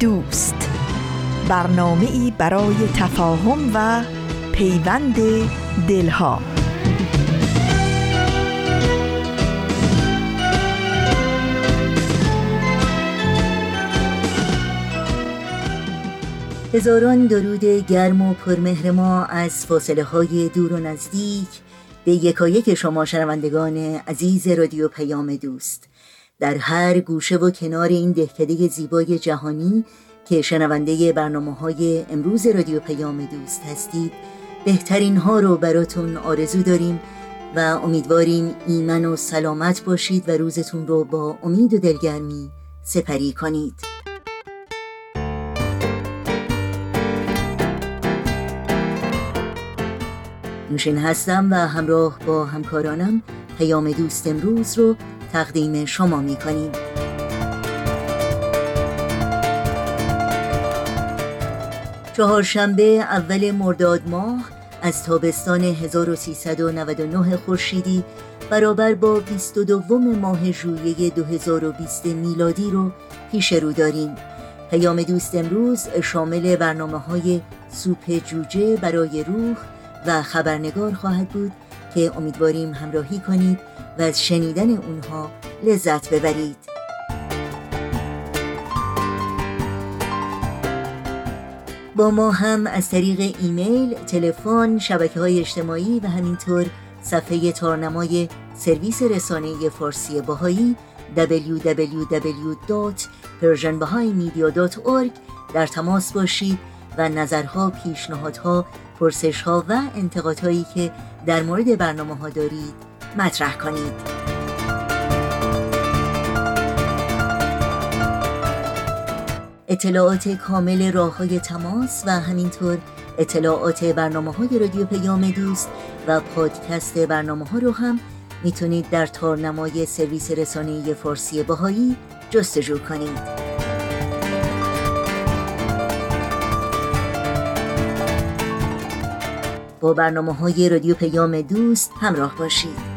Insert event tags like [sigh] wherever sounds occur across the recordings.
دوست. برنامه ای برای تفاهم و پیوند دلها. هزاران درود گرم و پرمهر ما از فاصله های دور و نزدیک به یکایک شما شنوندگان عزیز رادیو پیام دوست. در هر گوشه و کنار این دهکده زیبای جهانی که شنونده برنامه های امروز رادیو پیام دوست هستید بهترین ها رو براتون آرزو داریم و امیدواریم ایمن و سلامت باشید و روزتون رو با امید و دلگرمی سپری کنید. نوشین هستم و همراه با همکارانم پیام دوست امروز رو تقدیم شما می کنیم چهارشنبه اول مرداد ماه از تابستان 1399 خورشیدی برابر با 22 ماه ژوئیه 2020 میلادی رو پیش رو داریم. پیام دوست امروز شامل برنامه های سوپ جوجه برای روح و خبرنگار خواهد بود که امیدواریم همراهی کنید. و از شنیدن اونها لذت ببرید. با ما هم از طریق ایمیل، تلفن، شبکه های اجتماعی و همینطور صفحه تارنمای سرویس رسانه فارسی باهایی www.persianbahaimedia.org در تماس باشید و نظرها، پیشنهادها، پرسشها و انتقادهایی که در مورد برنامه ها دارید مطرح کنید. اطلاعات کامل راه های تماس و همینطور اطلاعات برنامه های رادیو پیام دوست و پادکست برنامه ها رو هم می‌تونید در تارنمای سرویس رسانه فارسی باهایی جستجو کنید. با برنامه های رادیو پیام دوست همراه باشید.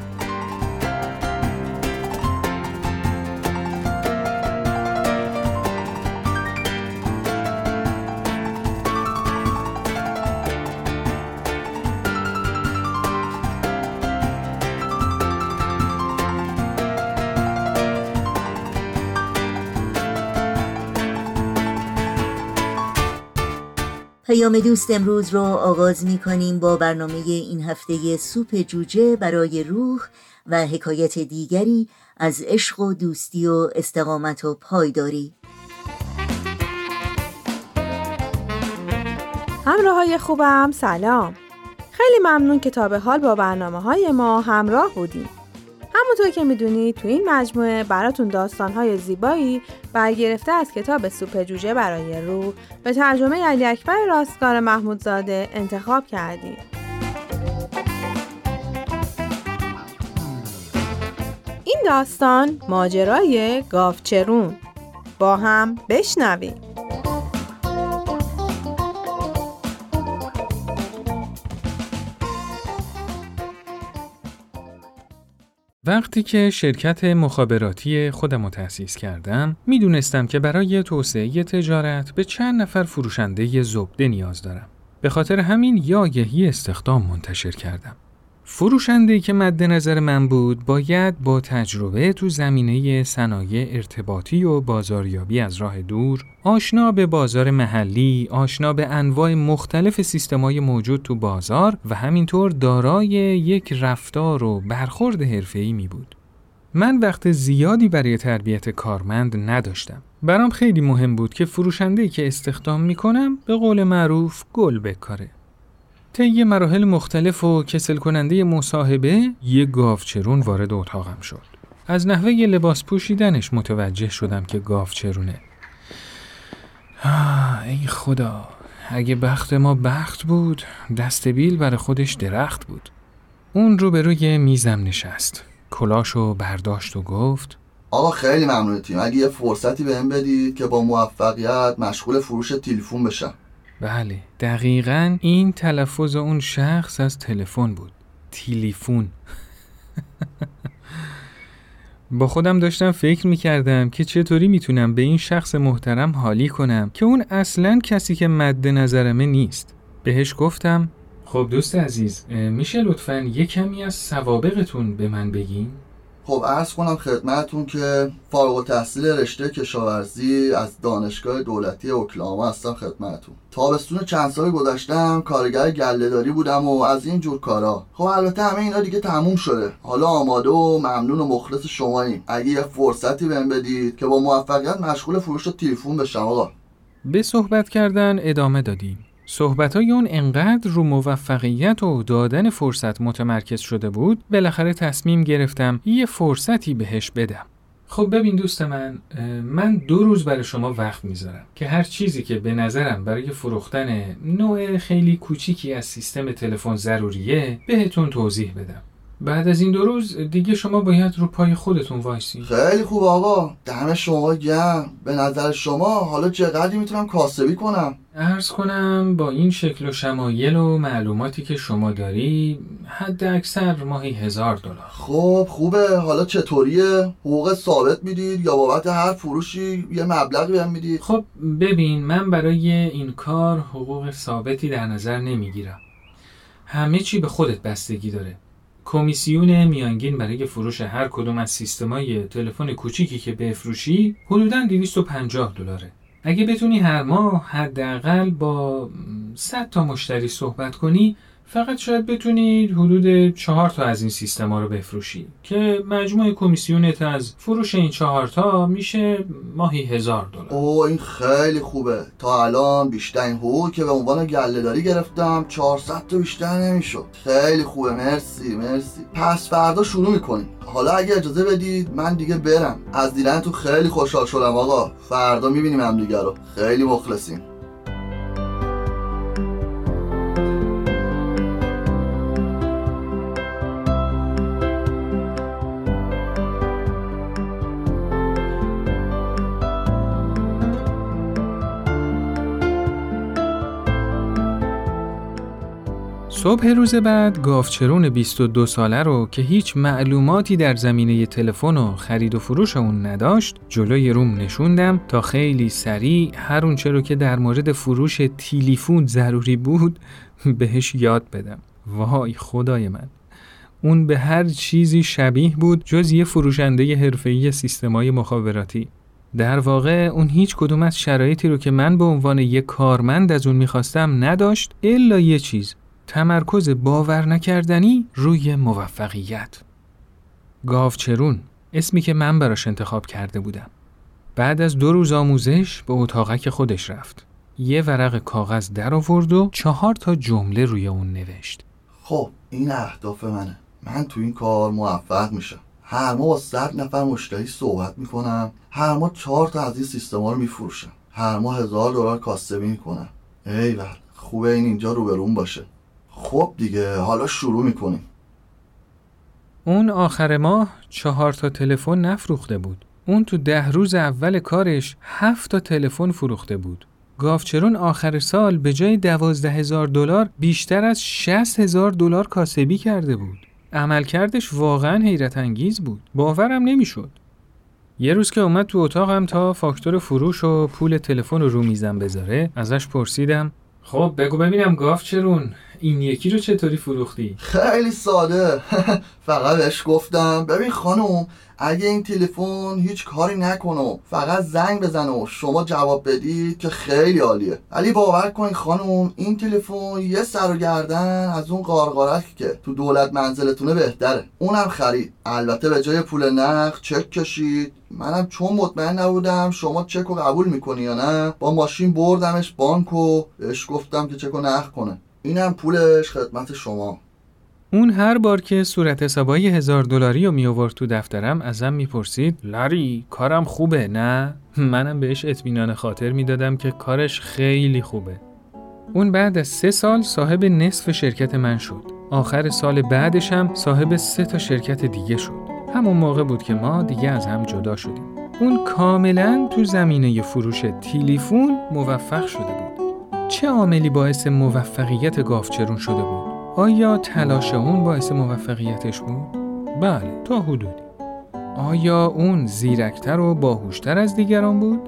پیام دوست امروز رو آغاز می کنیم با برنامه این هفته سوپ جوجه برای روح و حکایت دیگری از عشق و دوستی و استقامت و پایداری. همراه های خوبم سلام. خیلی ممنون که تا به حال با برنامه های ما همراه بودیم. همونطور که می‌دونید تو این مجموعه براتون داستانهای زیبایی برگرفته از کتاب سوپ جوجه برای روح به ترجمه علی اکبر راستگار محمودزاده انتخاب کردیم. این داستان ماجرای گاوچرون با هم بشنویم. وقتی که شرکت مخابراتی خودم تأسیس کردم می‌دونستم که برای توسعه تجارت به چند نفر فروشنده زبده نیاز دارم. به خاطر همین یاگهی استخدام منتشر کردم. فروشنده که مد نظر من بود باید با تجربه تو زمینه صنایع ارتباطی و بازاریابی از راه دور آشنا به بازار محلی، آشنا به انواع مختلف سیستمای موجود تو بازار و همینطور دارای یک رفتار و برخورد حرفه‌ای می بود. من وقت زیادی برای تربیت کارمند نداشتم. برام خیلی مهم بود که فروشنده که استخدام می کنم به قول معروف گل بکاره. طی مراحل مختلف و کسل کننده مصاحبه یه گاوچرون وارد اتاقم شد. از نحوه لباس پوشیدنش متوجه شدم که گاو چرونه آه ای خدا اگه بخت ما بخت بود دست بیل برای خودش درخت بود. اون رو به روی میزم نشست. کلاشو برداشت و گفت آقا خیلی ممنونتیم اگه یه فرصتی بهم بدید که با موفقیت مشغول فروش تلفن بشم. بله. دقیقا این تلفظ اون شخص از تلفن بود. تیلیفون. [laughs] با خودم داشتم فکر می‌کردم که چطوری می‌تونم به این شخص محترم حالی کنم که اون اصلا کسی که مد نظرمه نیست. بهش گفتم خب دوست عزیز میشه لطفا یه کمی از سوابقتون به من بگین؟ خب عرض کنم خدمتون که فارغ التحصیل رشته کشاورزی از دانشگاه دولتی اوکلاهاما هستم خدمتون تابستون چند سال گذشتم کارگر گلهداری بودم و از این جور کارا. خب البته همه اینا دیگه تموم شده. حالا آماده و ممنون و مخلص شماییم. اگه یه فرصتی بهم بدید که با موفقیت مشغول فروش تلفن بشم آقا. به صحبت کردن ادامه دادیم. صحبت های اون انقدر رو موفقیت و دادن فرصت متمرکز شده بود بالاخره تصمیم گرفتم یه فرصتی بهش بدم. خب ببین دوست من من دو روز برای شما وقت می‌ذارم که هر چیزی که به نظرم برای فروختن نوع خیلی کوچیکی از سیستم تلفن ضروریه بهتون توضیح بدم. بعد از این دو روز دیگه شما باید رو پای خودتون وایسی. خیلی خوب آقا. دم شما گم به نظر شما حالا چقدری می‌تونم کاسبی کنم؟ ارز کنم با این شکل و شمایل و معلوماتی که شما داری حد اکثر ماهی هزار دلار. خب خوبه. حالا چطوریه؟ حقوق ثابت می‌دید یا بابت هر فروشی یه مبلغی بهم می‌دید؟ خب ببین من برای این کار حقوق ثابتی در نظر نمی‌گیرم. همه چی به خودت بستگی داره. کمیسیون میانگین برای فروش هر کدوم از سیستمای تلفن کوچیکی که بفروشی حدوداً 250 دلاره. اگه بتونی هر ماه حداقل با 100 تا مشتری صحبت کنی فقط شاید بتونید حدود چهار تا از این سیستما رو بفروشی که مجموع کمیسیونت از فروش این چهار تا میشه ماهی هزار دلار. اوه این خیلی خوبه. تا الان بیشتر این حقوقی که به عنوان گلهداری گرفتم 400 تا بیشتر نمی‌شد. خیلی خوبه. مرسی مرسی. پس فردا شروع می‌کنیم. حالا اگه اجازه بدید من دیگه برم. از دیدن خیلی خوشحال شدم آقا. فردا می‌بینیم هم دیگه رو. خیلی مخلصیم. صبح روز بعد گافچرون 22 ساله رو که هیچ معلوماتی در زمینه تلفن و خرید و فروش اون نداشت جلوی روم نشوندم تا خیلی سریع هر اون رو که در مورد فروش تیلیفون ضروری بود [laughs] بهش یاد بدم. وای خدای من. اون به هر چیزی شبیه بود جز یه فروشنده حرفه‌ای سیستمای مخابراتی. در واقع اون هیچ کدوم از شرایطی رو که من به عنوان یک کارمند از اون می‌خواستم نداشت الا یه چیز. تمرکز باور نکردنی روی موفقیت. گاوچرون اسمی که من براش انتخاب کرده بودم. بعد از دو روز آموزش به اتاقک خودش رفت. یه ورق کاغذ در آورد و چهار تا جمله روی اون نوشت. خب این اهداف منه. من تو این کار موفق میشم. هر ماه با صد نفر مشتری صحبت می‌کنم. هر ماه چهار تا از این سیستما رو میفروشم. هر ماه هزار دلار کاسبی می‌کنم ایول خوبه این اینجا روبرون باشه. خب دیگه حالا شروع می‌کنیم. اون آخر ماه چهار تا تلفن نفروخته بود. اون تو ده روز اول کارش هفت تا تلفن فروخته بود. گافچرون آخر سال به جای دوازده هزار دلار بیشتر از شست هزار دلار کاسبی کرده بود. عملکردش واقعا حیرت انگیز بود. باورم نمی‌شد. یه روز که اومد تو اتاقم تا فاکتور فروش و پول تلفن رو رو میزم بذاره ازش پرسیدم خب بگو ببینم گافچرون این یکی رو چطوری فروختی؟ خیلی ساده. [laughs] فقط بهش گفتم ببین خانم اگه این تلفن هیچ کاری نکنه فقط زنگ بزنه و شما جواب بدید که خیلی عالیه. ولی باور کنید خانم این تلفن یه سر و گردن از اون قارقارک که تو دولت منزلتونه بهتره. اونم خرید. البته به جای پول نقد چک کشید. منم چون مطمئن نبودم شما چک رو قبول می‌کنی یا نه با ماشین بردمش بانک و بهش گفتم که چک رو نقد کنه. اینم پولش خدمت شما. اون هر بار که صورت حسابای هزار دلاری رو می آورد تو دفترم ازم می‌پرسید لاری کارم خوبه نه؟ منم بهش اطمینان خاطر می‌دادم که کارش خیلی خوبه. اون بعد از سه سال صاحب نصف شرکت من شد. آخر سال بعدش هم صاحب سه تا شرکت دیگه شد. همون موقع بود که ما دیگه از هم جدا شدیم. اون کاملا تو زمینه فروش تلفن موفق شده بود. چه عاملی باعث موفقیت گافچرون شده بود آیا تلاش اون باعث موفقیتش بود؟ بله تا حدودی آیا اون زیرکتر و باهوشتر از دیگران بود؟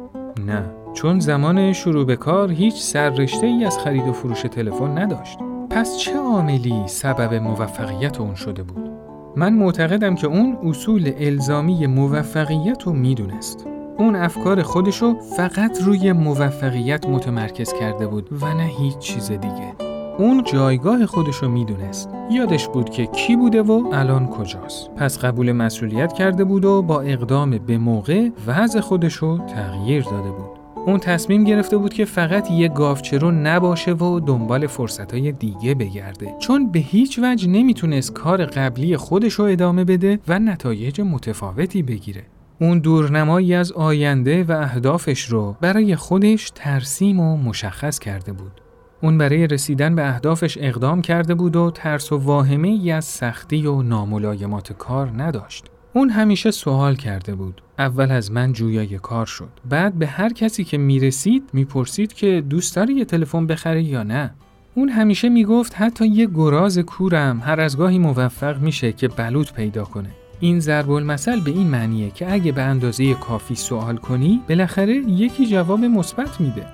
نه چون زمان شروع به کار هیچ سررشته ای از خرید و فروش تلفن نداشت پس چه عاملی سبب موفقیت اون شده بود؟ من معتقدم که اون اصول الزامی موفقیت رو می‌دونست اون افکار خودشو فقط روی موفقیت متمرکز کرده بود و نه هیچ چیز دیگه اون جایگاه خودشو می‌دونست. یادش بود که کی بوده و الان کجاست. پس قبول مسئولیت کرده بود و با اقدام به موقع وضع خودشو تغییر داده بود. اون تصمیم گرفته بود که فقط یه گاوچرو نباشه و دنبال فرصتهای دیگه بگرده چون به هیچ وجه نمی‌تونست کار قبلی خودشو ادامه بده و نتایج متفاوتی بگیره. اون دورنمایی از آینده و اهدافش رو برای خودش ترسیم و مشخص کرده بود. اون برای رسیدن به اهدافش اقدام کرده بود و ترس و واهمه ای از سختی و ناملایمات کار نداشت. اون همیشه سوال کرده بود. اول از من جویای کار شد. بعد به هر کسی که می‌رسید می‌پرسید که دوست داری یه تلفن بخره یا نه. اون همیشه می‌گفت حتی یه گراز کورم هر از گاهی موفق میشه که بلوط پیدا کنه. این ضرب المثل به این معنیه که اگه به اندازه کافی سوال کنی بالاخره یکی جواب مثبت میده.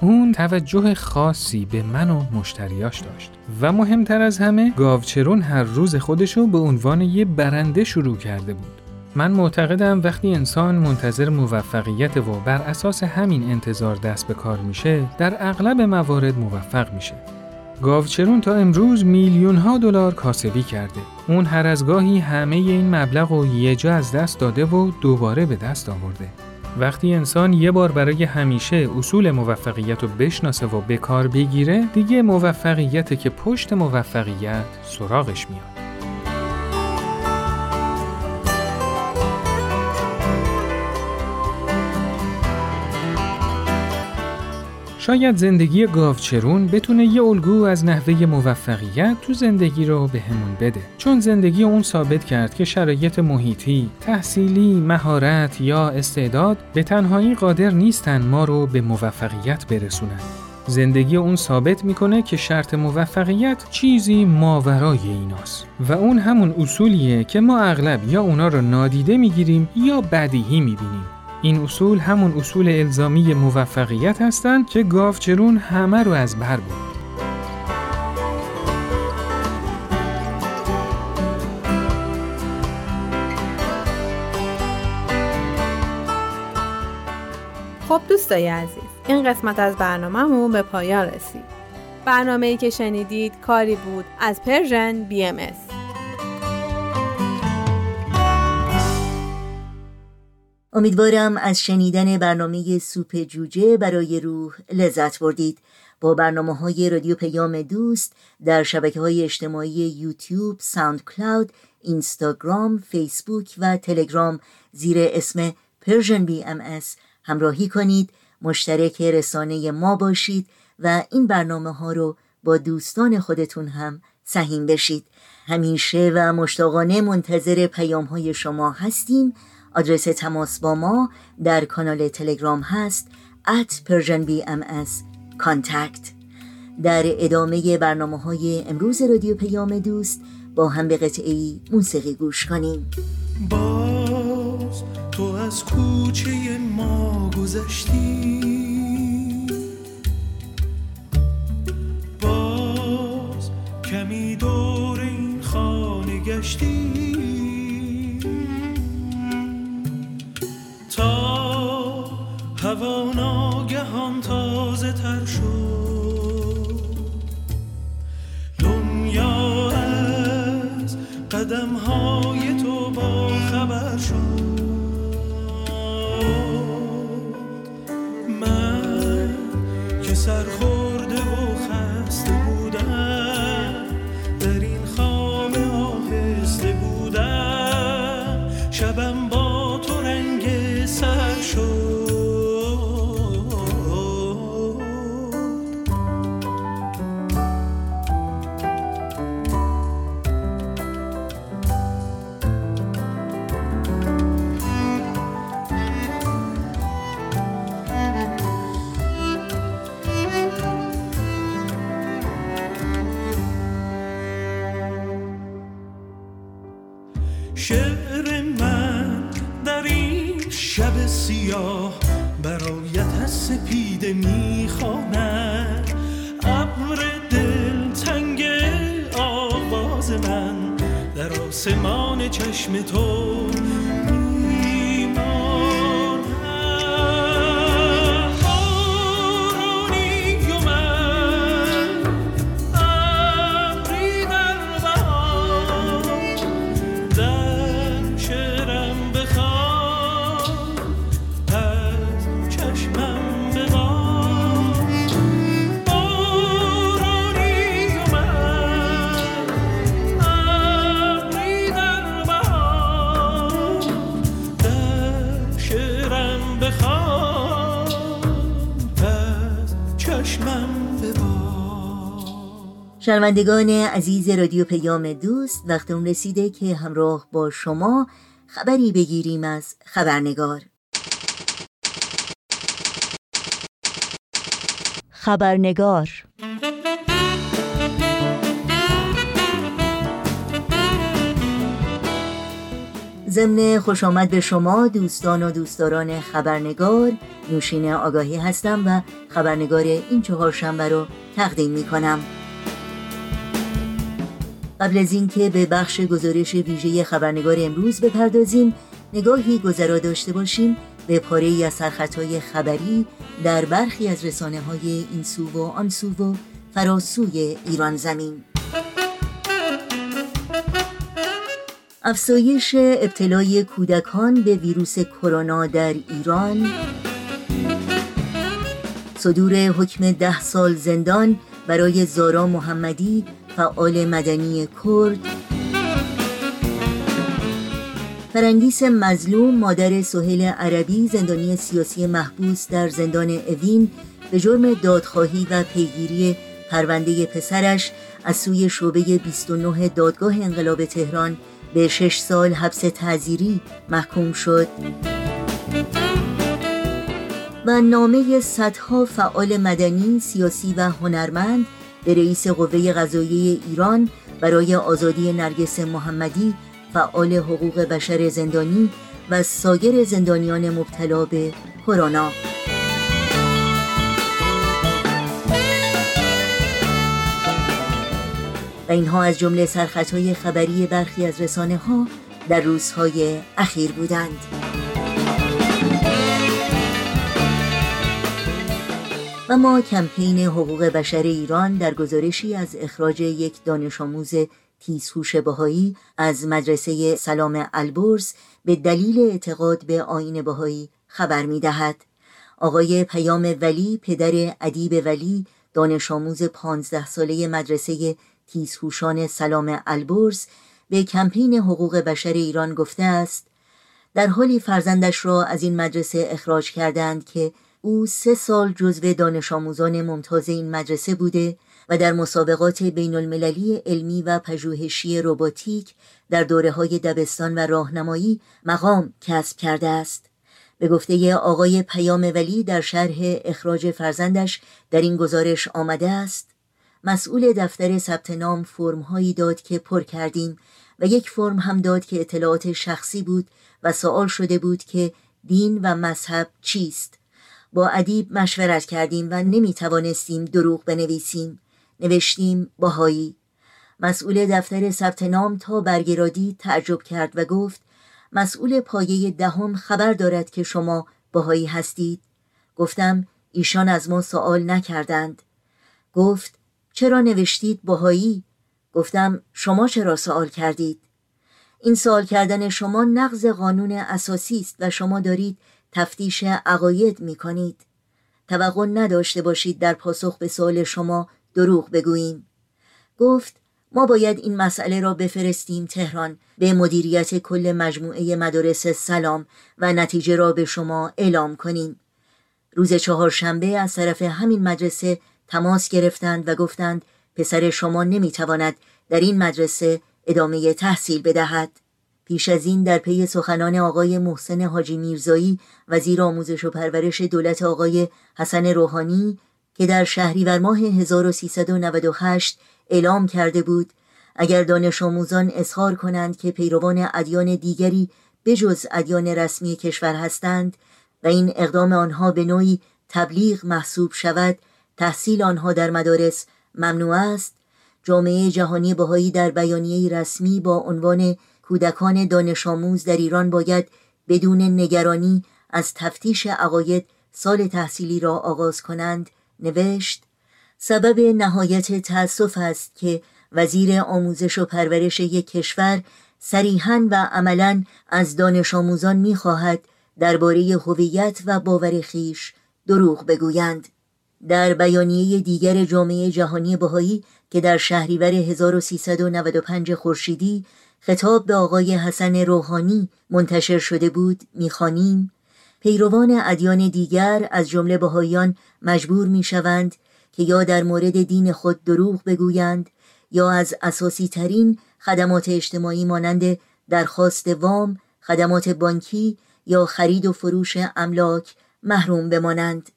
اون توجه خاصی به من و مشتریاش داشت. و مهمتر از همه گاوچرون هر روز خودشو به عنوان یه برنده شروع کرده بود. من معتقدم وقتی انسان منتظر موفقیت و بر اساس همین انتظار دست به کار میشه در اغلب موارد موفق میشه. گاوچرون تا امروز میلیون ها دلار کاسبی کرده. اون هر از گاهی همه این مبلغ رو یه جا از دست داده و دوباره به دست آورده. وقتی انسان یه بار برای همیشه اصول موفقیت رو بشناسه و به کار بگیره دیگه موفقیت که پشت موفقیت سراغش میاد شاید زندگی گاوچرون بتونه یه الگو از نحوه موفقیت تو زندگی رو به همون بده. چون زندگی اون ثابت کرد که شرایط محیطی، تحصیلی، مهارت یا استعداد به تنهایی قادر نیستن ما رو به موفقیت برسونن. زندگی اون ثابت می‌کنه که شرط موفقیت چیزی ماورای ایناست و اون همون اصولیه که ما اغلب یا اونا رو نادیده می‌گیریم یا بدیهی می‌بینیم این اصول همون اصول الزامی موفقیت هستند که گاوچرون همه رو از بر بود. خب دوستای عزیز این قسمت از برنامهمون به پایان رسید برنامه ای که شنیدید کاری بود از Persian BMS امیدوارم از شنیدن برنامه سوپ جوجه برای روح لذت بردید. با برنامه های رادیو پیام دوست در شبکه های اجتماعی یوتیوب، ساوند کلاود، اینستاگرام، فیسبوک و تلگرام. زیر اسم Persian BMS همراهی کنید. مشترک رسانه ما باشید و این برنامه ها رو با دوستان خودتون هم سهیم بشید. همیشه و مشتاقانه منتظر پیام های شما هستیم. آدرس تماس با ما در کانال تلگرام هست at persianbms contact. در ادامه برنامه های امروز رادیو پیام دوست با هم به قطعی موسیقی گوش کنیم. باز تو از کوچه ما گذشتی. باز کمی دور این خانه گشتی. هوا ناگهان تازه تر شد. دنیا از قدم های تو با خبر شد. من که سرخورده سیاه برایت از سپیده می‌خواند. ابر دل تنگ آواز من در آسمان چشم تو شنوندگان عزیز رادیو پیام دوست وقت اون رسیده که همراه با شما خبری بگیریم از خبرنگار. خبرنگار. ضمن خوش آمد به شما دوستان و دوستداران خبرنگار نوشین آگاهی هستم و خبرنگار این چهار شنبه رو تقدیم می کنم قبل از اینکه به بخش گزارش ویژه خبرنگار امروز بپردازیم نگاهی گذرا داشته باشیم به پاره ای از سرخطهای خبری در برخی از رسانه های این سو و آن سو و فراسوی ایران زمین. افزایش ابتلای کودکان به ویروس کرونا در ایران. صدور حکم ده سال زندان برای زارا محمدی فعال مدنی کرد. فرنگیس مظلوم مادر سهیل عربی زندانی سیاسی محبوس در زندان اوین به جرم دادخواهی و پیگیری پرونده پسرش از سوی شعبه 29 دادگاه انقلاب تهران به شش سال حبس تعذیری محکوم شد. و نامه صدها فعال مدنی، سیاسی و هنرمند به رئیس قوه قضاییه ایران برای آزادی نرگس محمدی فعال حقوق بشر زندانی و سایر زندانیان مبتلا به کرونا. و اینها از جمله سرخطهای خبری برخی از رسانه ها در روزهای اخیر بودند. و ما کمپین حقوق بشر ایران در گزارشی از اخراج یک دانش آموز تیزهوش بهایی از مدرسه سلام البرز به دلیل اعتقاد به آین بهایی خبر می دهد. آقای پیام ولی پدر ادیب ولی دانش آموز پانزده ساله مدرسه تیزهوشان سلام البرز به کمپین حقوق بشر ایران گفته است در حالی فرزندش را از این مدرسه اخراج کردند که او سه سال جزو دانش آموزان ممتاز این مدرسه بوده و در مسابقات بین المللی علمی و پژوهشی روباتیک در دوره های دبستان و راهنمایی مقام کسب کرده است. به گفته آقای پیام ولی در شرح اخراج فرزندش در این گزارش آمده است مسئول دفتر ثبت نام فرم هایی داد که پر کردیم و یک فرم هم داد که اطلاعات شخصی بود و سوال شده بود که دین و مذهب چیست با ادیب مشورت کردیم و نمی توانستیم دروغ بنویسیم. نوشتیم باهایی مسئول دفتر ثبت نام تا برگرادی تعجب کرد و گفت مسئول پایه دهم خبر دارد که شما باهایی هستید گفتم ایشان از ما سوال نکردند گفت چرا نوشتید باهایی گفتم شما چرا سوال کردید؟ این سوال کردن شما نقض قانون اساسی است و شما دارید تفتیش عقاید می کنید توقع نداشته باشید در پاسخ به سوال شما دروغ بگوییم. گفت ما باید این مسئله را بفرستیم تهران به مدیریت کل مجموعه مدارس سلام و نتیجه را به شما اعلام کنیم. روز چهارشنبه از طرف همین مدرسه تماس گرفتند و گفتند پسر شما نمی‌تواند در این مدرسه ادامه تحصیل بدهد. پیش از این در پی سخنان آقای محسن حاجی میرزایی وزیر آموزش و پرورش دولت آقای حسن روحانی که در شهریور ماه 1398 اعلام کرده بود اگر دانش آموزان اظهار کنند که پیروان ادیان دیگری بجز ادیان رسمی کشور هستند و این اقدام آنها به نوعی تبلیغ محسوب شود تحصیل آنها در مدارس ممنوع است. جامعه جهانی بهایی در بیانیه رسمی با عنوان کودکان دانش آموز در ایران باید بدون نگرانی از تفتیش عقاید سال تحصیلی را آغاز کنند نوشت سبب نهایت تأسف است که وزیر آموزش و پرورش یک کشور صریحا و عملا از دانش آموزان می‌خواهد درباره هویت و باور خیش دروغ بگویند. در بیانیه دیگر جامعه جهانی بهایی که در شهریور 1395 خورشیدی خطاب به آقای حسن روحانی منتشر شده بود می‌خوانیم پیروان ادیان دیگر از جمله بهاییان مجبور می‌شوند که یا در مورد دین خود دروغ بگویند یا از اساسی ترین خدمات اجتماعی مانند درخواست وام، خدمات بانکی یا خرید و فروش املاک محروم بمانند.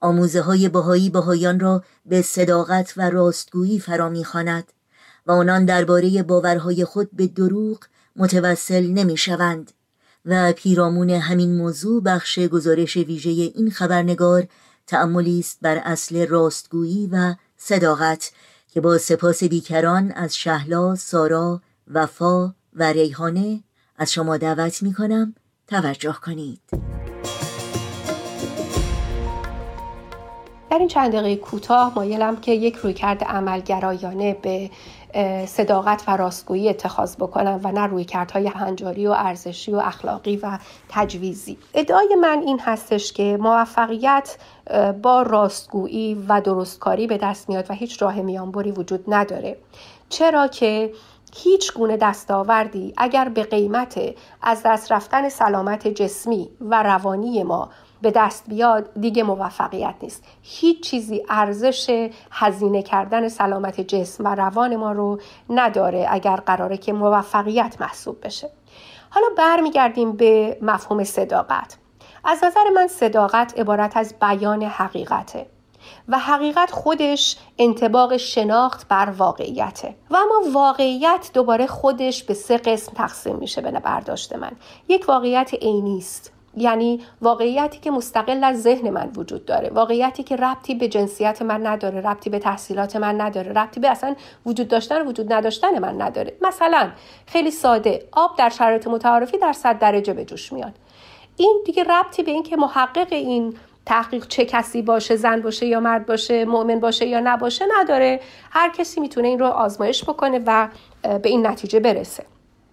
آموزه های بهایی بهایان را به صداقت و راستگویی فرا می‌خواند و آنان درباره باورهای خود به دروغ متوسل نمی شوند و پیرامون همین موضوع بخش گزارش ویژه این خبرنگار تأملی است بر اصل راستگویی و صداقت که با سپاس بیکران از شهلا، سارا، وفا و ریحانه از شما دعوت می کنم توجه کنید. در این چند دقیقه کوتاه مایلم که یک رویکرد عملگرایانه به صداقت و راستگویی اتخاذ بکنم و نه رویکردهای هنجاری و ارزشی و اخلاقی و تجویزی. ادعای من این هستش که موفقیت با راستگویی و درستکاری به دست میاد و هیچ راه میانبری وجود نداره. چرا که هیچ گونه دستاوردی اگر به قیمت از دست رفتن سلامت جسمی و روانی ما به دست بیاد دیگه موفقیت نیست. هیچ چیزی ارزش هزینه کردن سلامت جسم و روان ما رو نداره اگر قراره که موفقیت محسوب بشه. حالا برمیگردیم به مفهوم صداقت. از نظر من صداقت عبارت از بیان حقیقته و حقیقت خودش انتباق شناخت بر واقعیته. و اما واقعیت دوباره خودش به سه قسم تقسیم میشه به برداشت من. یک واقعیت عینی است. یعنی واقعیتی که مستقل از ذهن من وجود داره. واقعیتی که ربطی به جنسیت من نداره ربطی به تحصیلات من نداره ربطی به اصلا وجود داشتن و وجود نداشتن من نداره. مثلا خیلی ساده آب در شرایط متعارفی در صد درجه به جوش میاد. این دیگه ربطی به اینکه محقق این تحقیق چه کسی باشه زن باشه یا مرد باشه مؤمن باشه یا نباشه نداره. هر کسی می‌تونه این رو آزمایش بکنه و به این نتیجه برسه.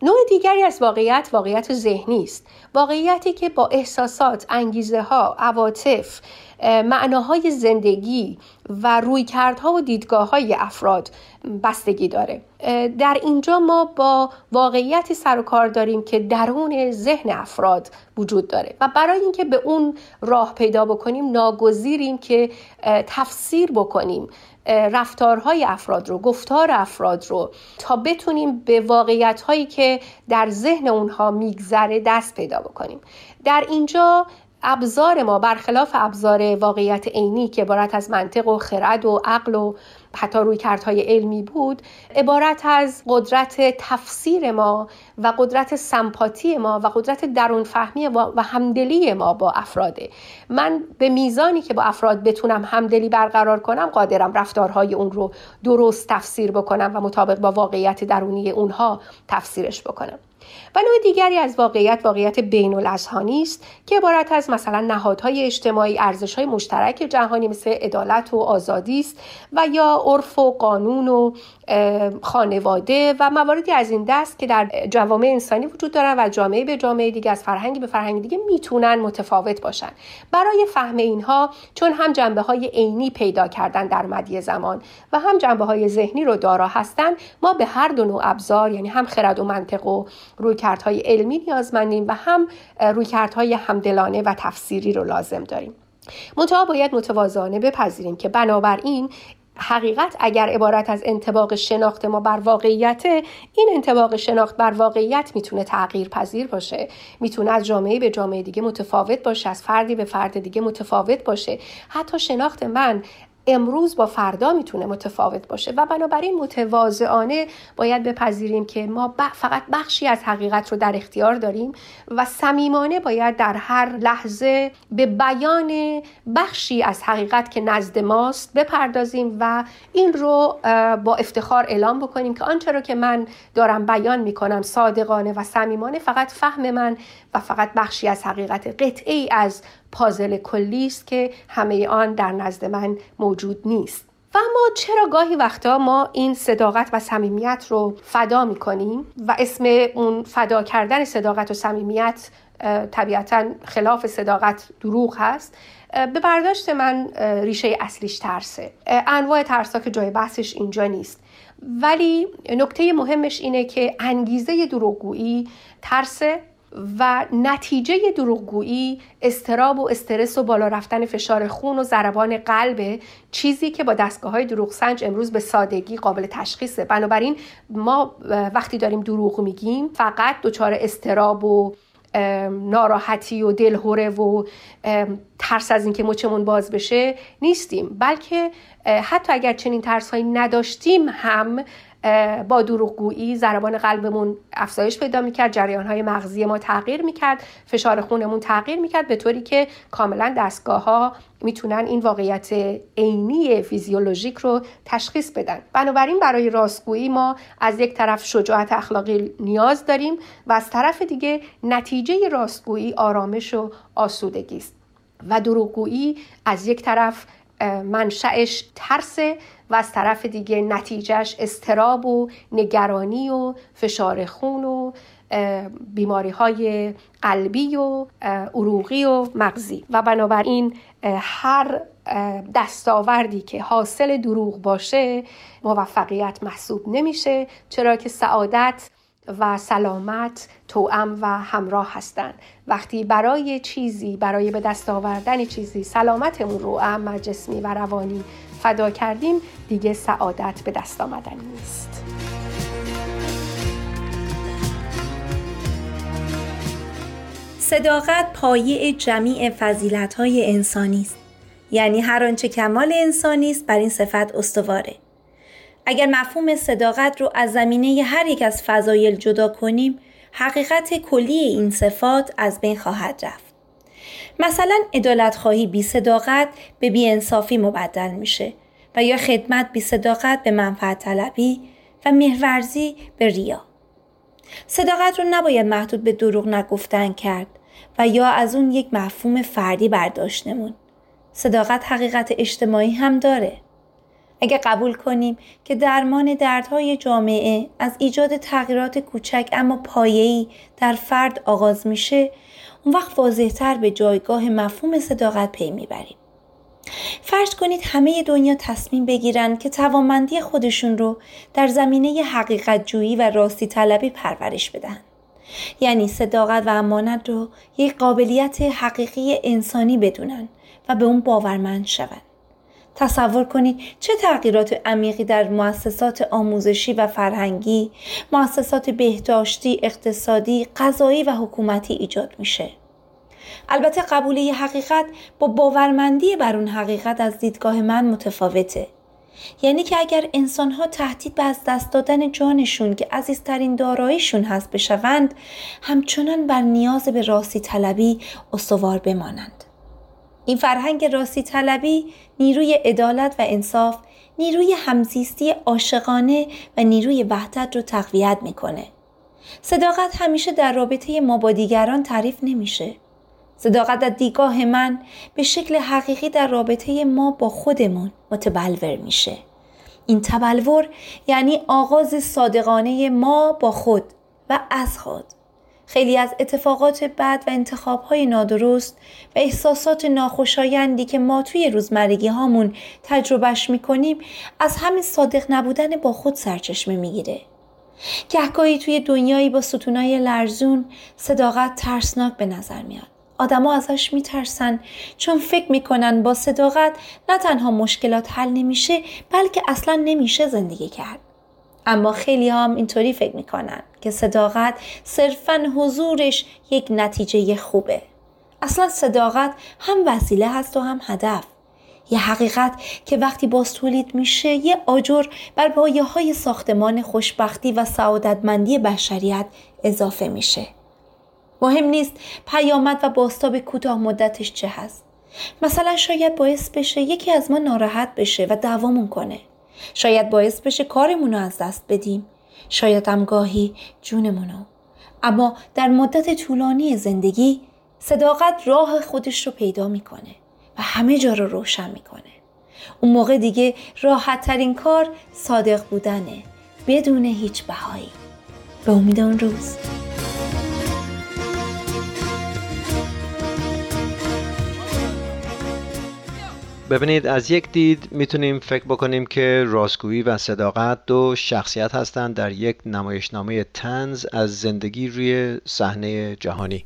نوع دیگری از واقعیت واقعیت ذهنی است. واقعیتی که با احساسات انگیزه ها عواطف معناهای زندگی و رویکردها و دیدگاه های افراد بستگی داره. در اینجا ما با واقعیتی سر و کار داریم که درون ذهن افراد وجود داره و برای اینکه به اون راه پیدا بکنیم ناگزیریم که تفسیر بکنیم. رفتارهای افراد رو گفتار افراد رو تا بتونیم به واقعیت هایی که در ذهن اونها میگذره دست پیدا بکنیم. در اینجا ابزار ما برخلاف ابزار واقعیت عینی که عبارت از منطق و خرد و عقل و حتی روی کردهای علمی بود عبارت از قدرت تفسیر ما و قدرت سمپاتی ما و قدرت درون فهمی و همدلی ما با افراده. من به میزانی که با افراد بتونم همدلی برقرار کنم قادرم رفتارهای اون رو درست تفسیر بکنم و مطابق با واقعیت درونی اونها تفسیرش بکنم. و نوع دیگری از واقعیت واقعیت بین الاذهانی است که عبارت از مثلا نهادهای اجتماعی ارزشهای مشترک جهانی مثل عدالت و آزادی است و یا عرف و قانون و خانواده و مواردی از این دست که در جوامع انسانی وجود دارن و جامعه به جامعه دیگه از فرهنگی به فرهنگ دیگه می‌تونن متفاوت باشن. برای فهم اینها چون هم جنبه های عینی پیدا کردن در مدی زمان و هم جنبه های ذهنی رو دارا هستن ما به هر دو نوع ابزار یعنی هم خرد و منطق و رویکردهای علمی نیازمندیم و هم رویکردهای همدلانه و تفسیری رو لازم داریم. منتها باید متوازانه بپذیریم که بنابراین حقیقت اگر عبارت از انتباق شناخت ما بر واقعیت این انتباق شناخت بر واقعیت می‌تونه تغییر پذیر باشه. می‌تونه از جامعه به جامعه دیگه متفاوت باشه از فردی به فرد دیگه متفاوت باشه. حتی شناخت من امروز با فردا می‌تونه متفاوت باشه و بنابراین متواضعانه باید بپذیریم که ما فقط بخشی از حقیقت رو در اختیار داریم و صمیمانه باید در هر لحظه به بیان بخشی از حقیقت که نزد ماست بپردازیم و این رو با افتخار اعلام بکنیم که آنچه رو که من دارم بیان می‌کنم صادقانه و صمیمانه فقط فهم من و فقط بخشی از حقیقت قطعی از پازل کلی است که همه آن در نزد من موجود نیست. و اما چرا گاهی وقتا ما این صداقت و صمیمیت رو فدا می‌کنیم و اسم اون فدا کردن صداقت و صمیمیت طبیعتا خلاف صداقت دروغ هست به برداشت من ریشه اصلیش ترسه. انواع ترسا که جای بحثش اینجا نیست. ولی نکته مهمش اینه که انگیزه دروغگویی ترسه و نتیجه دروغگویی استراب و استرس و بالا رفتن فشار خون و ضربان قلب چیزی که با دستگاه های دروغ سنج امروز به سادگی قابل تشخیصه. بنابراین ما وقتی داریم دروغ میگیم فقط دچار استراب و ناراحتی و دلهوره و ترس از اینکه مچمون باز بشه نیستیم. بلکه حتی اگر چنین ترس هایی نداشتیم هم با دروغگویی ضربان قلبمون افزایش پیدا می‌کرد جریان های مغزی ما تغییر می‌کرد فشار خونمون تغییر می‌کرد به طوری که کاملا دستگاه ها می‌تونن این واقعیت عینی فیزیولوژیک رو تشخیص بدن. بنابراین برای راستگویی ما از یک طرف شجاعت اخلاقی نیاز داریم و از طرف دیگه نتیجه راستگویی آرامش و آسودگی است. و دروغگویی از یک طرف منشأش ترس و از طرف دیگه نتیجهش استراب و نگرانی و فشار خون و بیماری های قلبی و عروقی و مغزی. و بنابراین هر دستاوردی که حاصل دروغ باشه موفقیت محسوب نمیشه چرا که سعادت و سلامت توأم و همراه هستند وقتی برای چیزی برای به دست آوردن چیزی سلامتمون رو ام جسمی و روانی فدا کردیم دیگه سعادت به دست آمدن نیست. صداقت پایه جمیع فضیلت های انسانی است. یعنی هر آنچه کمال انسانی است بر این صفت استواره. اگر مفهوم صداقت رو از زمینه هر یک از فضایل جدا کنیم حقیقت کلی این صفات از بین خواهد رفت. مثلا ادالت خواهی بی صداقت به بی انصافی مبدل میشه و یا خدمت بی صداقت به منفعت طلبی و مهورزی به ریا. صداقت رو نباید محدود به دروغ نگفتن کرد و یا از اون یک مفهوم فردی برداشت نمون. صداقت حقیقت اجتماعی هم داره. اگه قبول کنیم که درمان دردهای جامعه از ایجاد تغییرات کوچک اما پایه‌ای در فرد آغاز میشه اون وقت واضحتر به جایگاه مفهوم صداقت پی می‌بریم. فرض کنید همه دنیا تصمیم بگیرن که توانمندی خودشون رو در زمینه حقیقت جویی و راستی طلبی پرورش بدن. یعنی صداقت و امانت رو یک قابلیت حقیقی انسانی بدونن و به اون باورمند شوند. تصور کنید چه تغییرات عمیقی در مؤسسات آموزشی و فرهنگی، مؤسسات بهداشتی، اقتصادی، قضایی و حکومتی ایجاد میشه. البته قبوله حقیقت با باورمندی بر اون حقیقت از دیدگاه من متفاوته. یعنی که اگر انسانها تهدید به از دست دادن جانشون که عزیزترین داراییشون هست بشوند همچنان بر نیاز به راستی طلبی استوار بمانند. این فرهنگ راستی طلبی نیروی عدالت و انصاف نیروی همزیستی عاشقانه و نیروی وحدت رو تقویت می‌کنه. صداقت همیشه در رابطه ما با دیگران تعریف نمیشه. صداقت در دیگاه من به شکل حقیقی در رابطه ما با خودمون متبلور میشه. این تبلور یعنی آغاز صادقانه ما با خود و از خود. خیلی از اتفاقات بد و انتخابهای نادرست و احساسات ناخوشایندی که ما توی روزمرگی هامون تجربهش می‌کنیم از همین صادق نبودن با خود سرچشمه می‌گیره. گهگاهی توی دنیایی با ستونای لرزون صداقت ترسناک به نظر میاد. آدما ازش میترسن چون فکر می‌کنن با صداقت نه تنها مشکلات حل نمیشه بلکه اصلا نمیشه زندگی کرد. اما خیلی هم اینطوری فکر می‌کنن که صداقت صرفا حضورش یک نتیجه خوبه. اصلا صداقت هم وسیله هست و هم هدف. یه حقیقت که وقتی باز تولید میشه یه آجر بر پایه های ساختمان خوشبختی و سعادتمندی بشریت اضافه میشه. مهم نیست پیامد و باستاب کوتاه مدتش چه هست. مثلا شاید باعث بشه یکی از ما ناراحت بشه و دوامون کنه. شاید باعث بشه کارمون رو از دست بدیم. شاید هم گاهی جونمونو. اما در مدت طولانی زندگی صداقت راه خودش رو پیدا می‌کنه و همه جا رو روشن می‌کنه. اون موقع دیگه راحت ترین کار صادق بودنه بدون هیچ بهایی. به امید اون روز. ببینید از یک دید می‌تونیم فکر بکنیم که راستگویی و صداقت دو شخصیت هستند در یک نمایشنامه تنز از زندگی روی صحنه جهانی.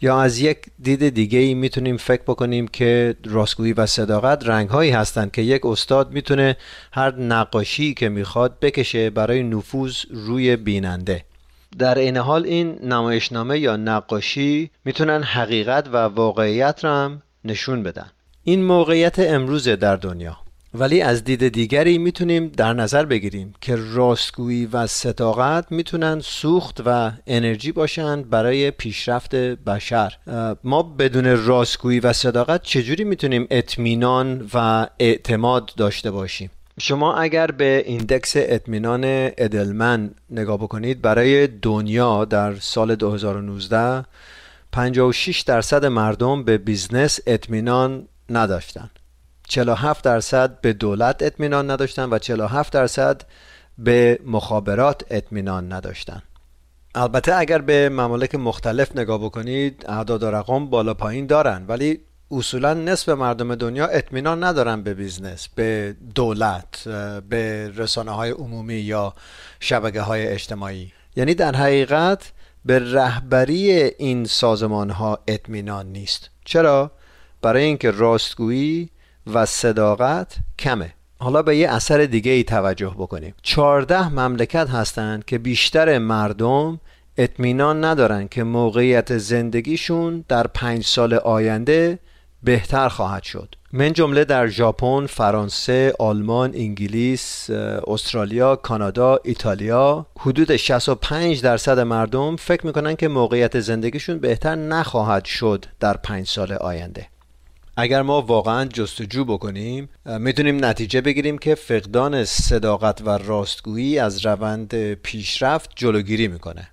یا از یک دید دیگه ای می‌تونیم فکر بکنیم که راستگویی و صداقت رنگ هایی هستند که یک استاد می‌تونه هر نقاشی که می‌خواد بکشه برای نفوذ روی بیننده. در این حال این نمایشنامه یا نقاشی می‌تونن حقیقت و واقعیت را هم نشون بدن. این موقعیت امروز در دنیا. ولی از دید دیگری می‌تونیم در نظر بگیریم که راستگویی و ستاقت می‌تونن سوخت و انرژی باشند برای پیشرفت بشر. ما بدون راستگویی و صداقت چجوری می‌تونیم اطمینان و اعتماد داشته باشیم؟ شما اگر به index اطمینان Edelman نگاه بکنید برای دنیا در سال 2019 56 درصد مردم به business اطمینان نداشتن. 47 درصد به دولت اطمینان نداشتن و 47 درصد به مخابرات اطمینان نداشتن. البته اگر به ممالک مختلف نگاه بکنید اعداد و رقم بالا پایین دارن ولی اصولا نصف مردم دنیا اطمینان ندارن به business به دولت به رسانه های عمومی یا شبکه های اجتماعی. یعنی در حقیقت به رهبری این سازمان ها اطمینان نیست. چرا؟ برای اینکه راستگویی و صداقت کمه. حالا به یه اثر دیگه ای توجه بکنیم. چهارده مملکت هستند که بیشتر مردم اطمینان ندارن که موقعیت زندگیشون در پنج سال آینده بهتر خواهد شد. من جمله در ژاپن، فرانسه، آلمان، انگلیس، استرالیا، کانادا، ایتالیا. حدود 65 درصد مردم فکر می‌کنن که موقعیت زندگیشون بهتر نخواهد شد در پنج سال آینده. اگر ما واقعا جستجو بکنیم می‌تونیم نتیجه بگیریم که فقدان صداقت و راستگویی از روند پیشرفت جلوگیری می‌کنه.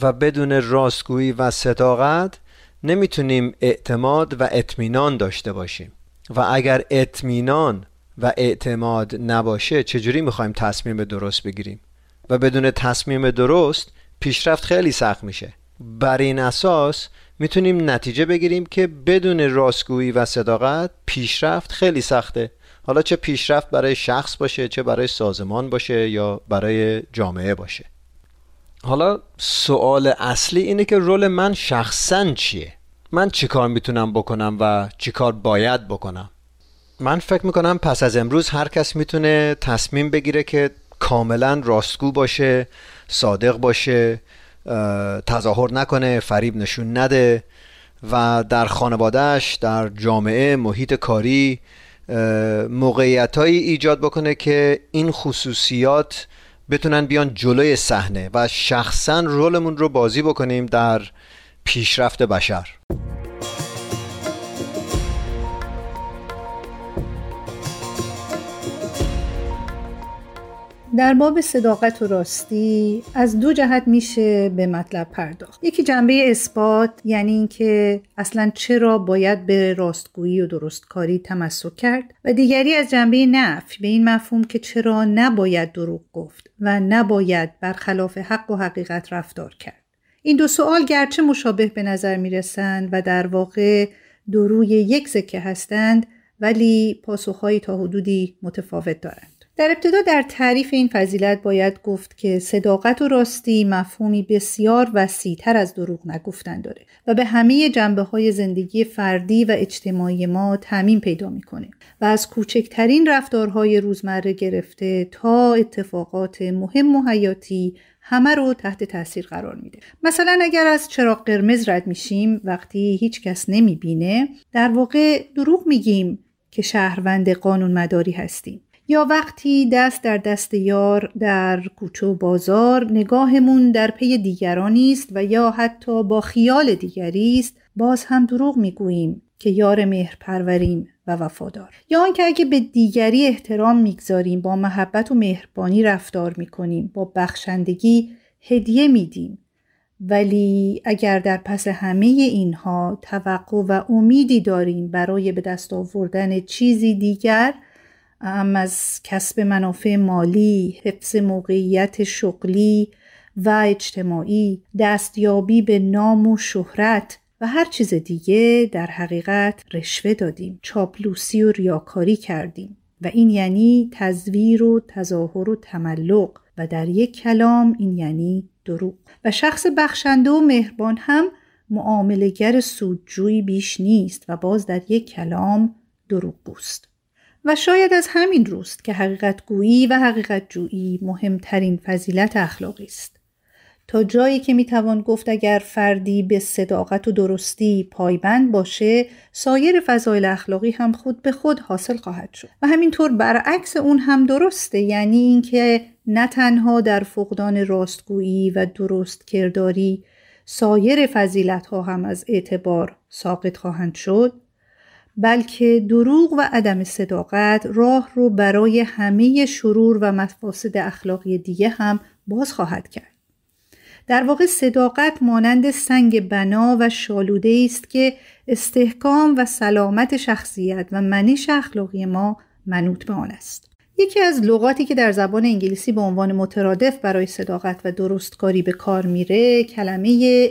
و بدون راستگویی و صداقت نمی‌تونیم اعتماد و اطمینان داشته باشیم. و اگر اطمینان و اعتماد نباشه چجوری می‌خوایم تصمیم درست بگیریم؟ و بدون تصمیم درست پیشرفت خیلی سخت میشه. بر این اساس می‌تونیم نتیجه بگیریم که بدون راستگویی و صداقت پیشرفت خیلی سخته. حالا چه پیشرفت برای شخص باشه چه برای سازمان باشه یا برای جامعه باشه. حالا سوال اصلی اینه که رول من شخصا چیه؟ من چیکار می‌تونم بکنم و چیکار باید بکنم؟ من فکر می‌کنم پس از امروز هر کس می‌تونه تصمیم بگیره که کاملا راستگو باشه صادق باشه تظاهر نکنه فریب نشون نده و در خانوادهش در جامعه محیط کاری موقعیتهایی ایجاد بکنه که این خصوصیات بتونن بیان جلوی صحنه و شخصا رولمون رو بازی بکنیم در پیشرفت بشر. در باب صداقت و راستی از دو جهت میشه به مطلب پرداخت. یکی جنبه اثبات یعنی اینکه اصلا چرا باید به راستگویی و درستکاری تمسک کرد و دیگری از جنبه نفی به این مفهوم که چرا نباید دروغ گفت و نباید برخلاف حق و حقیقت رفتار کرد. این دو سوال گرچه مشابه به نظر می‌رسند و در واقع دو روی یک سکه هستند ولی پاسخهایی تا حدودی متفاوت دارند. در ابتدا در تعریف این فضیلت باید گفت که صداقت و راستی مفهومی بسیار وسیعتر از دروغ نگفتن داره و به همه جنبه های زندگی فردی و اجتماعی ما تعمین پیدا می‌کنه و از کوچکترین رفتارهای روزمره گرفته تا اتفاقات مهم و حیاتی همه رو تحت تاثیر قرار میده. مثلا اگر از چراغ قرمز رد میشیم وقتی هیچ کس نمی‌بینه در واقع دروغ میگیم که شهروند قانون مداری هستیم. یا وقتی دست در دست یار در کوچه و بازار نگاهمون در پی دیگرانی است و یا حتی با خیال دیگری است باز هم دروغ می‌گوییم که یار مهر پروریم و وفادار. یا آنکه اگه به دیگری احترام می‌گذاریم با محبت و مهربانی رفتار می‌کنیم با بخشندگی هدیه میدیم. ولی اگر در پس همه اینها توقع و امیدی داریم برای به دست آوردن چیزی دیگر ام از کسب منافع مالی، حفظ موقعیت شغلی و اجتماعی، دستیابی به نام و شهرت و هر چیز دیگه در حقیقت رشوه دادیم، چاپلوسی و ریاکاری کردیم و این یعنی تزویر و تظاهر و تملق و در یک کلام این یعنی دروغ. و شخص بخشنده و مهربان هم معاملگر سودجویی بیش نیست و باز در یک کلام دروغگوست. و شاید از همین روست که حقیقت گویی و حقیقت جویی مهمترین فضیلت اخلاقی است. تا جایی که می‌توان گفت اگر فردی به صداقت و درستی پایبند باشه سایر فضایل اخلاقی هم خود به خود حاصل خواهد شد. و همینطور برعکس اون هم درسته یعنی اینکه نه تنها در فقدان راستگویی و درست کرداری سایر فضیلت ها هم از اعتبار ساقط خواهند شد بلکه دروغ و عدم صداقت راه رو برای همه شرور و مفاسد اخلاقی دیگه هم باز خواهد کرد. در واقع صداقت مانند سنگ بنا و شالوده است که استحکام و سلامت شخصیت و منش اخلاقی ما منوط به آن است. یکی از لغاتی که در زبان انگلیسی به عنوان مترادف برای صداقت و درستکاری به کار میره کلمه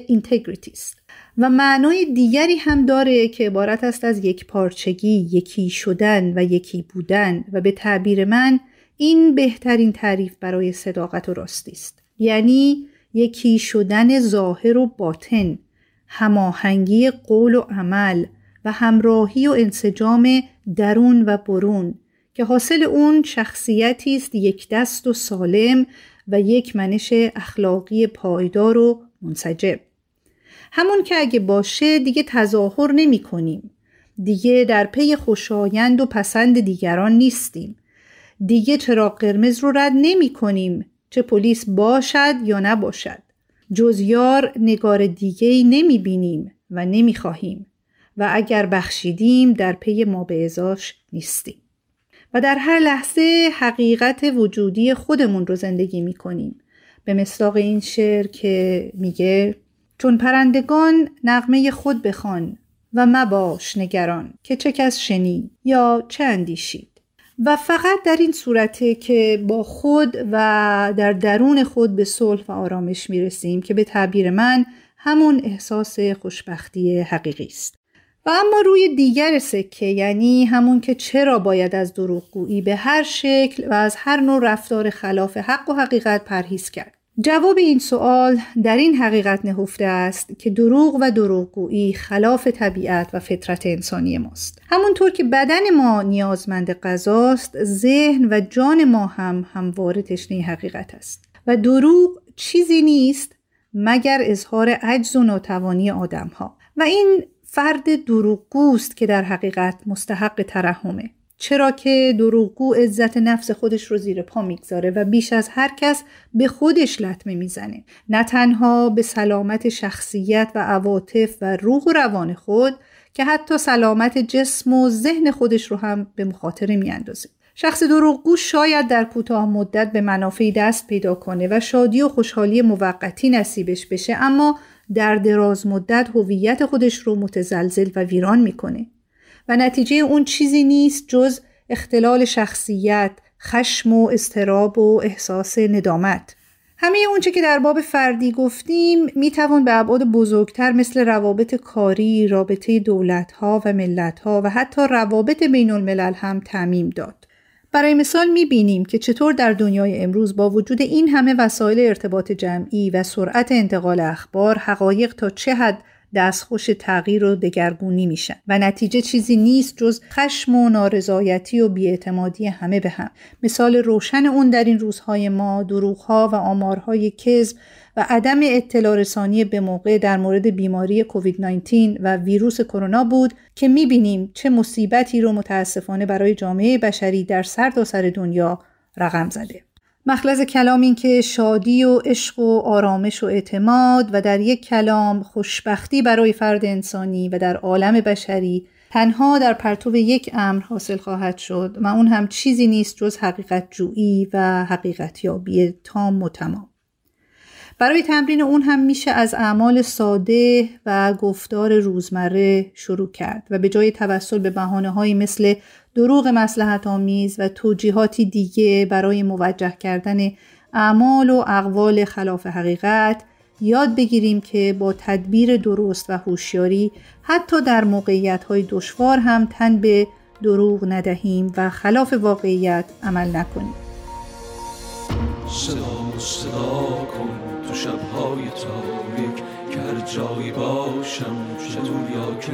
اینتگریتی است. و معنای دیگری هم داره که عبارت است از یک پارچگی، یکی شدن و یکی بودن و به تعبیر من این بهترین تعریف برای صداقت و راستی است. یعنی یکی شدن ظاهر و باطن، هماهنگی قول و عمل و همراهی و انسجام درون و برون که حاصل اون شخصیتی است یک دست و سالم و یک منش اخلاقی پایدار و منسجم. همون که اگه باشه دیگه تظاهر نمی کنیم. دیگه در پی خوشایند و پسند دیگران نیستیم. دیگه چراغ قرمز رو رد نمی کنیم چه پلیس باشد یا نباشد. جز یار نگار دیگه ای نمی بینیم و نمی خواهیم و اگر بخشیدیم در پی ما به ازاش نیستیم. و در هر لحظه حقیقت وجودی خودمون رو زندگی می کنیم. به مصداق این شعر که میگه چون پرندگان نغمه خود بخوان و مباش نگران که چه کس شنید یا چه اندیشید. و فقط در این صورته که با خود و در درون خود به صلح و آرامش می‌رسیم که به تعبیر من همون احساس خوشبختی حقیقی است. و اما روی دیگر سکه یعنی همون که چرا باید از دروغگویی به هر شکل و از هر نوع رفتار خلاف حق و حقیقت پرهیز کرد. جواب این سوال در این حقیقت نهفته است که دروغ و دروغگویی خلاف طبیعت و فطرت انسانی ماست. همونطور که بدن ما نیازمند غذاست ذهن و جان ما هم همواره تشنه حقیقت است. و دروغ چیزی نیست مگر اظهار عجز و ناتوانی آدم ها و این فرد دروغگوست که در حقیقت مستحق ترحمه. چرا که دروغگو عزت نفس خودش رو زیر پا می‌گذاره و بیش از هر کس به خودش لطمه می‌زنه. نه تنها به سلامت شخصیت و عواطف و روح و روان خود که حتی سلامت جسم و ذهن خودش رو هم به مخاطره میاندازه. شخص دروغگو شاید در کوتاه مدت به منافعی دست پیدا کنه و شادی و خوشحالی موقتی نصیبش بشه اما در دراز مدت هویت خودش رو متزلزل و ویران می‌کنه. و نتیجه اون چیزی نیست جز اختلال شخصیت، خشم و استراب و احساس ندامت. همه اونچه که در باب فردی گفتیم می‌توان به ابعاد بزرگتر مثل روابط کاری، رابطه دولتها و ملتها و حتی روابط بین الملل هم تعمیم داد. برای مثال می‌بینیم که چطور در دنیای امروز با وجود این همه وسایل ارتباط جمعی و سرعت انتقال اخبار حقایق تا چه حد دستخوش تغییر و دگرگونی میشن و نتیجه چیزی نیست جز خشم و نارضایتی و بیاعتمادی همه به هم مثال روشن اون در این روزهای ما دروغها و آمارهای کذب و عدم اطلاع رسانی به موقع در مورد بیماری کووید 19 و ویروس کرونا بود که می‌بینیم چه مصیبتی رو متاسفانه برای جامعه بشری در سرتاسر سر دنیا رقم زده. مخلص کلام این که شادی و عشق و آرامش و اعتماد و در یک کلام خوشبختی برای فرد انسانی و در عالم بشری تنها در پرتو یک امر حاصل خواهد شد و اون هم چیزی نیست جز حقیقت جویی و حقیقت یابی تام و تمام. برای تمرین اون هم میشه از اعمال ساده و گفتار روزمره شروع کرد و به جای توسل به بحانه های مثل دروغ مسلحت آمیز و توجیهاتی دیگه برای موجه کردن اعمال و اقوال خلاف حقیقت یاد بگیریم که با تدبیر درست و هوشیاری حتی در موقعیت های دشوار هم تن به دروغ ندهیم و خلاف واقعیت عمل نکنیم. صدا صدا کن. شبهای تاریک که هر جایی باشم چه دور یا که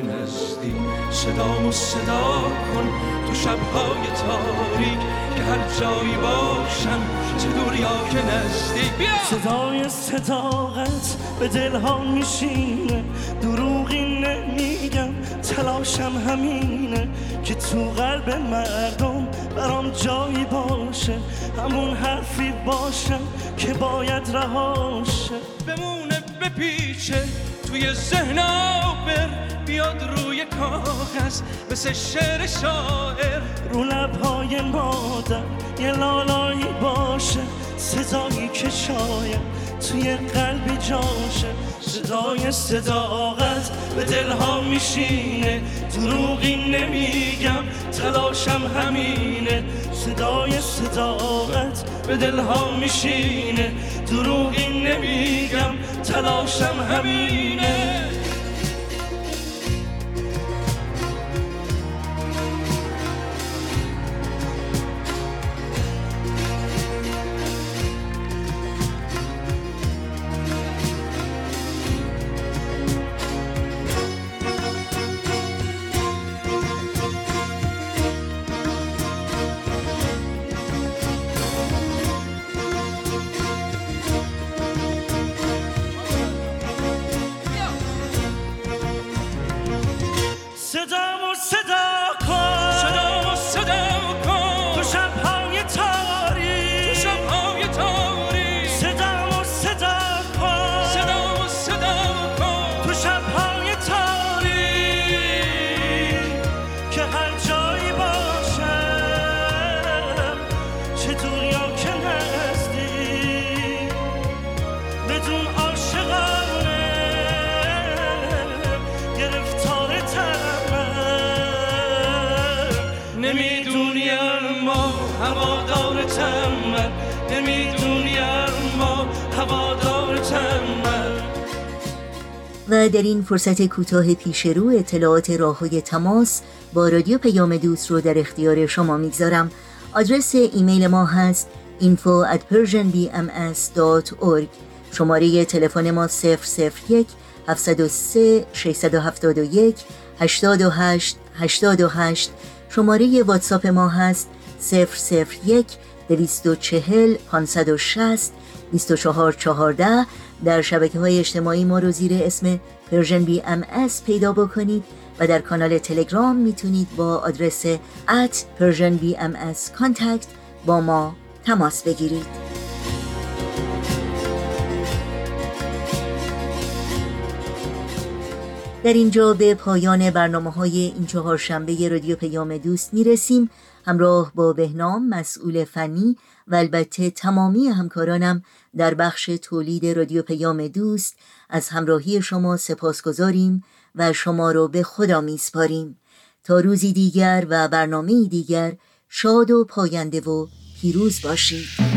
صدا و صدا کن تو شبهای تاریک که هر جایی باشم چه دور یا که بیا! صدای صداقت به دلها میشینه دروغی نمیگم. تلاشم همینه که تو قلب مردم برام جایی باشه. همون حرفی باشم که باید رهاشه. بمونه بپیچه توی ذهن بر بیاد روی کاغذ مثل شعر شاعر. رو لبهای مادر یه لالایی باشه. صدایی که شاید توی قلبی جاشه صدای صداقت به دلها میشینه. دروغی نمیگم تلاشم همینه. صدای صداقت به دلها میشینه. دروغی نمیگم تلاشم همینه. در این فرصت کوتاه پیش رو اطلاعات راه های تماس با رادیو پیام دوست رو در اختیار شما می‌گذارم. آدرس ایمیل ما هست info at persianbms.org شماره تلفن ما 001 703 671 828 828 شماره واتساپ ما هست 001 240 560 2414 در شبکه های اجتماعی ما رو زیر اسم Persian BMS پیدا بکنید و در کانال تلگرام می‌تونید با آدرس at Persian BMS contact با ما تماس بگیرید. در اینجا به پایان برنامه های این چهار شنبه رادیو پیام دوست می‌رسیم. همراه با بهنام مسئول فنی و البته تمامی همکارانم در بخش تولید رادیو پیام دوست از همراهی شما سپاس گذاریم و شما را به خدا میسپاریم. تا روزی دیگر و برنامه دیگر شاد و پاینده و پیروز باشید.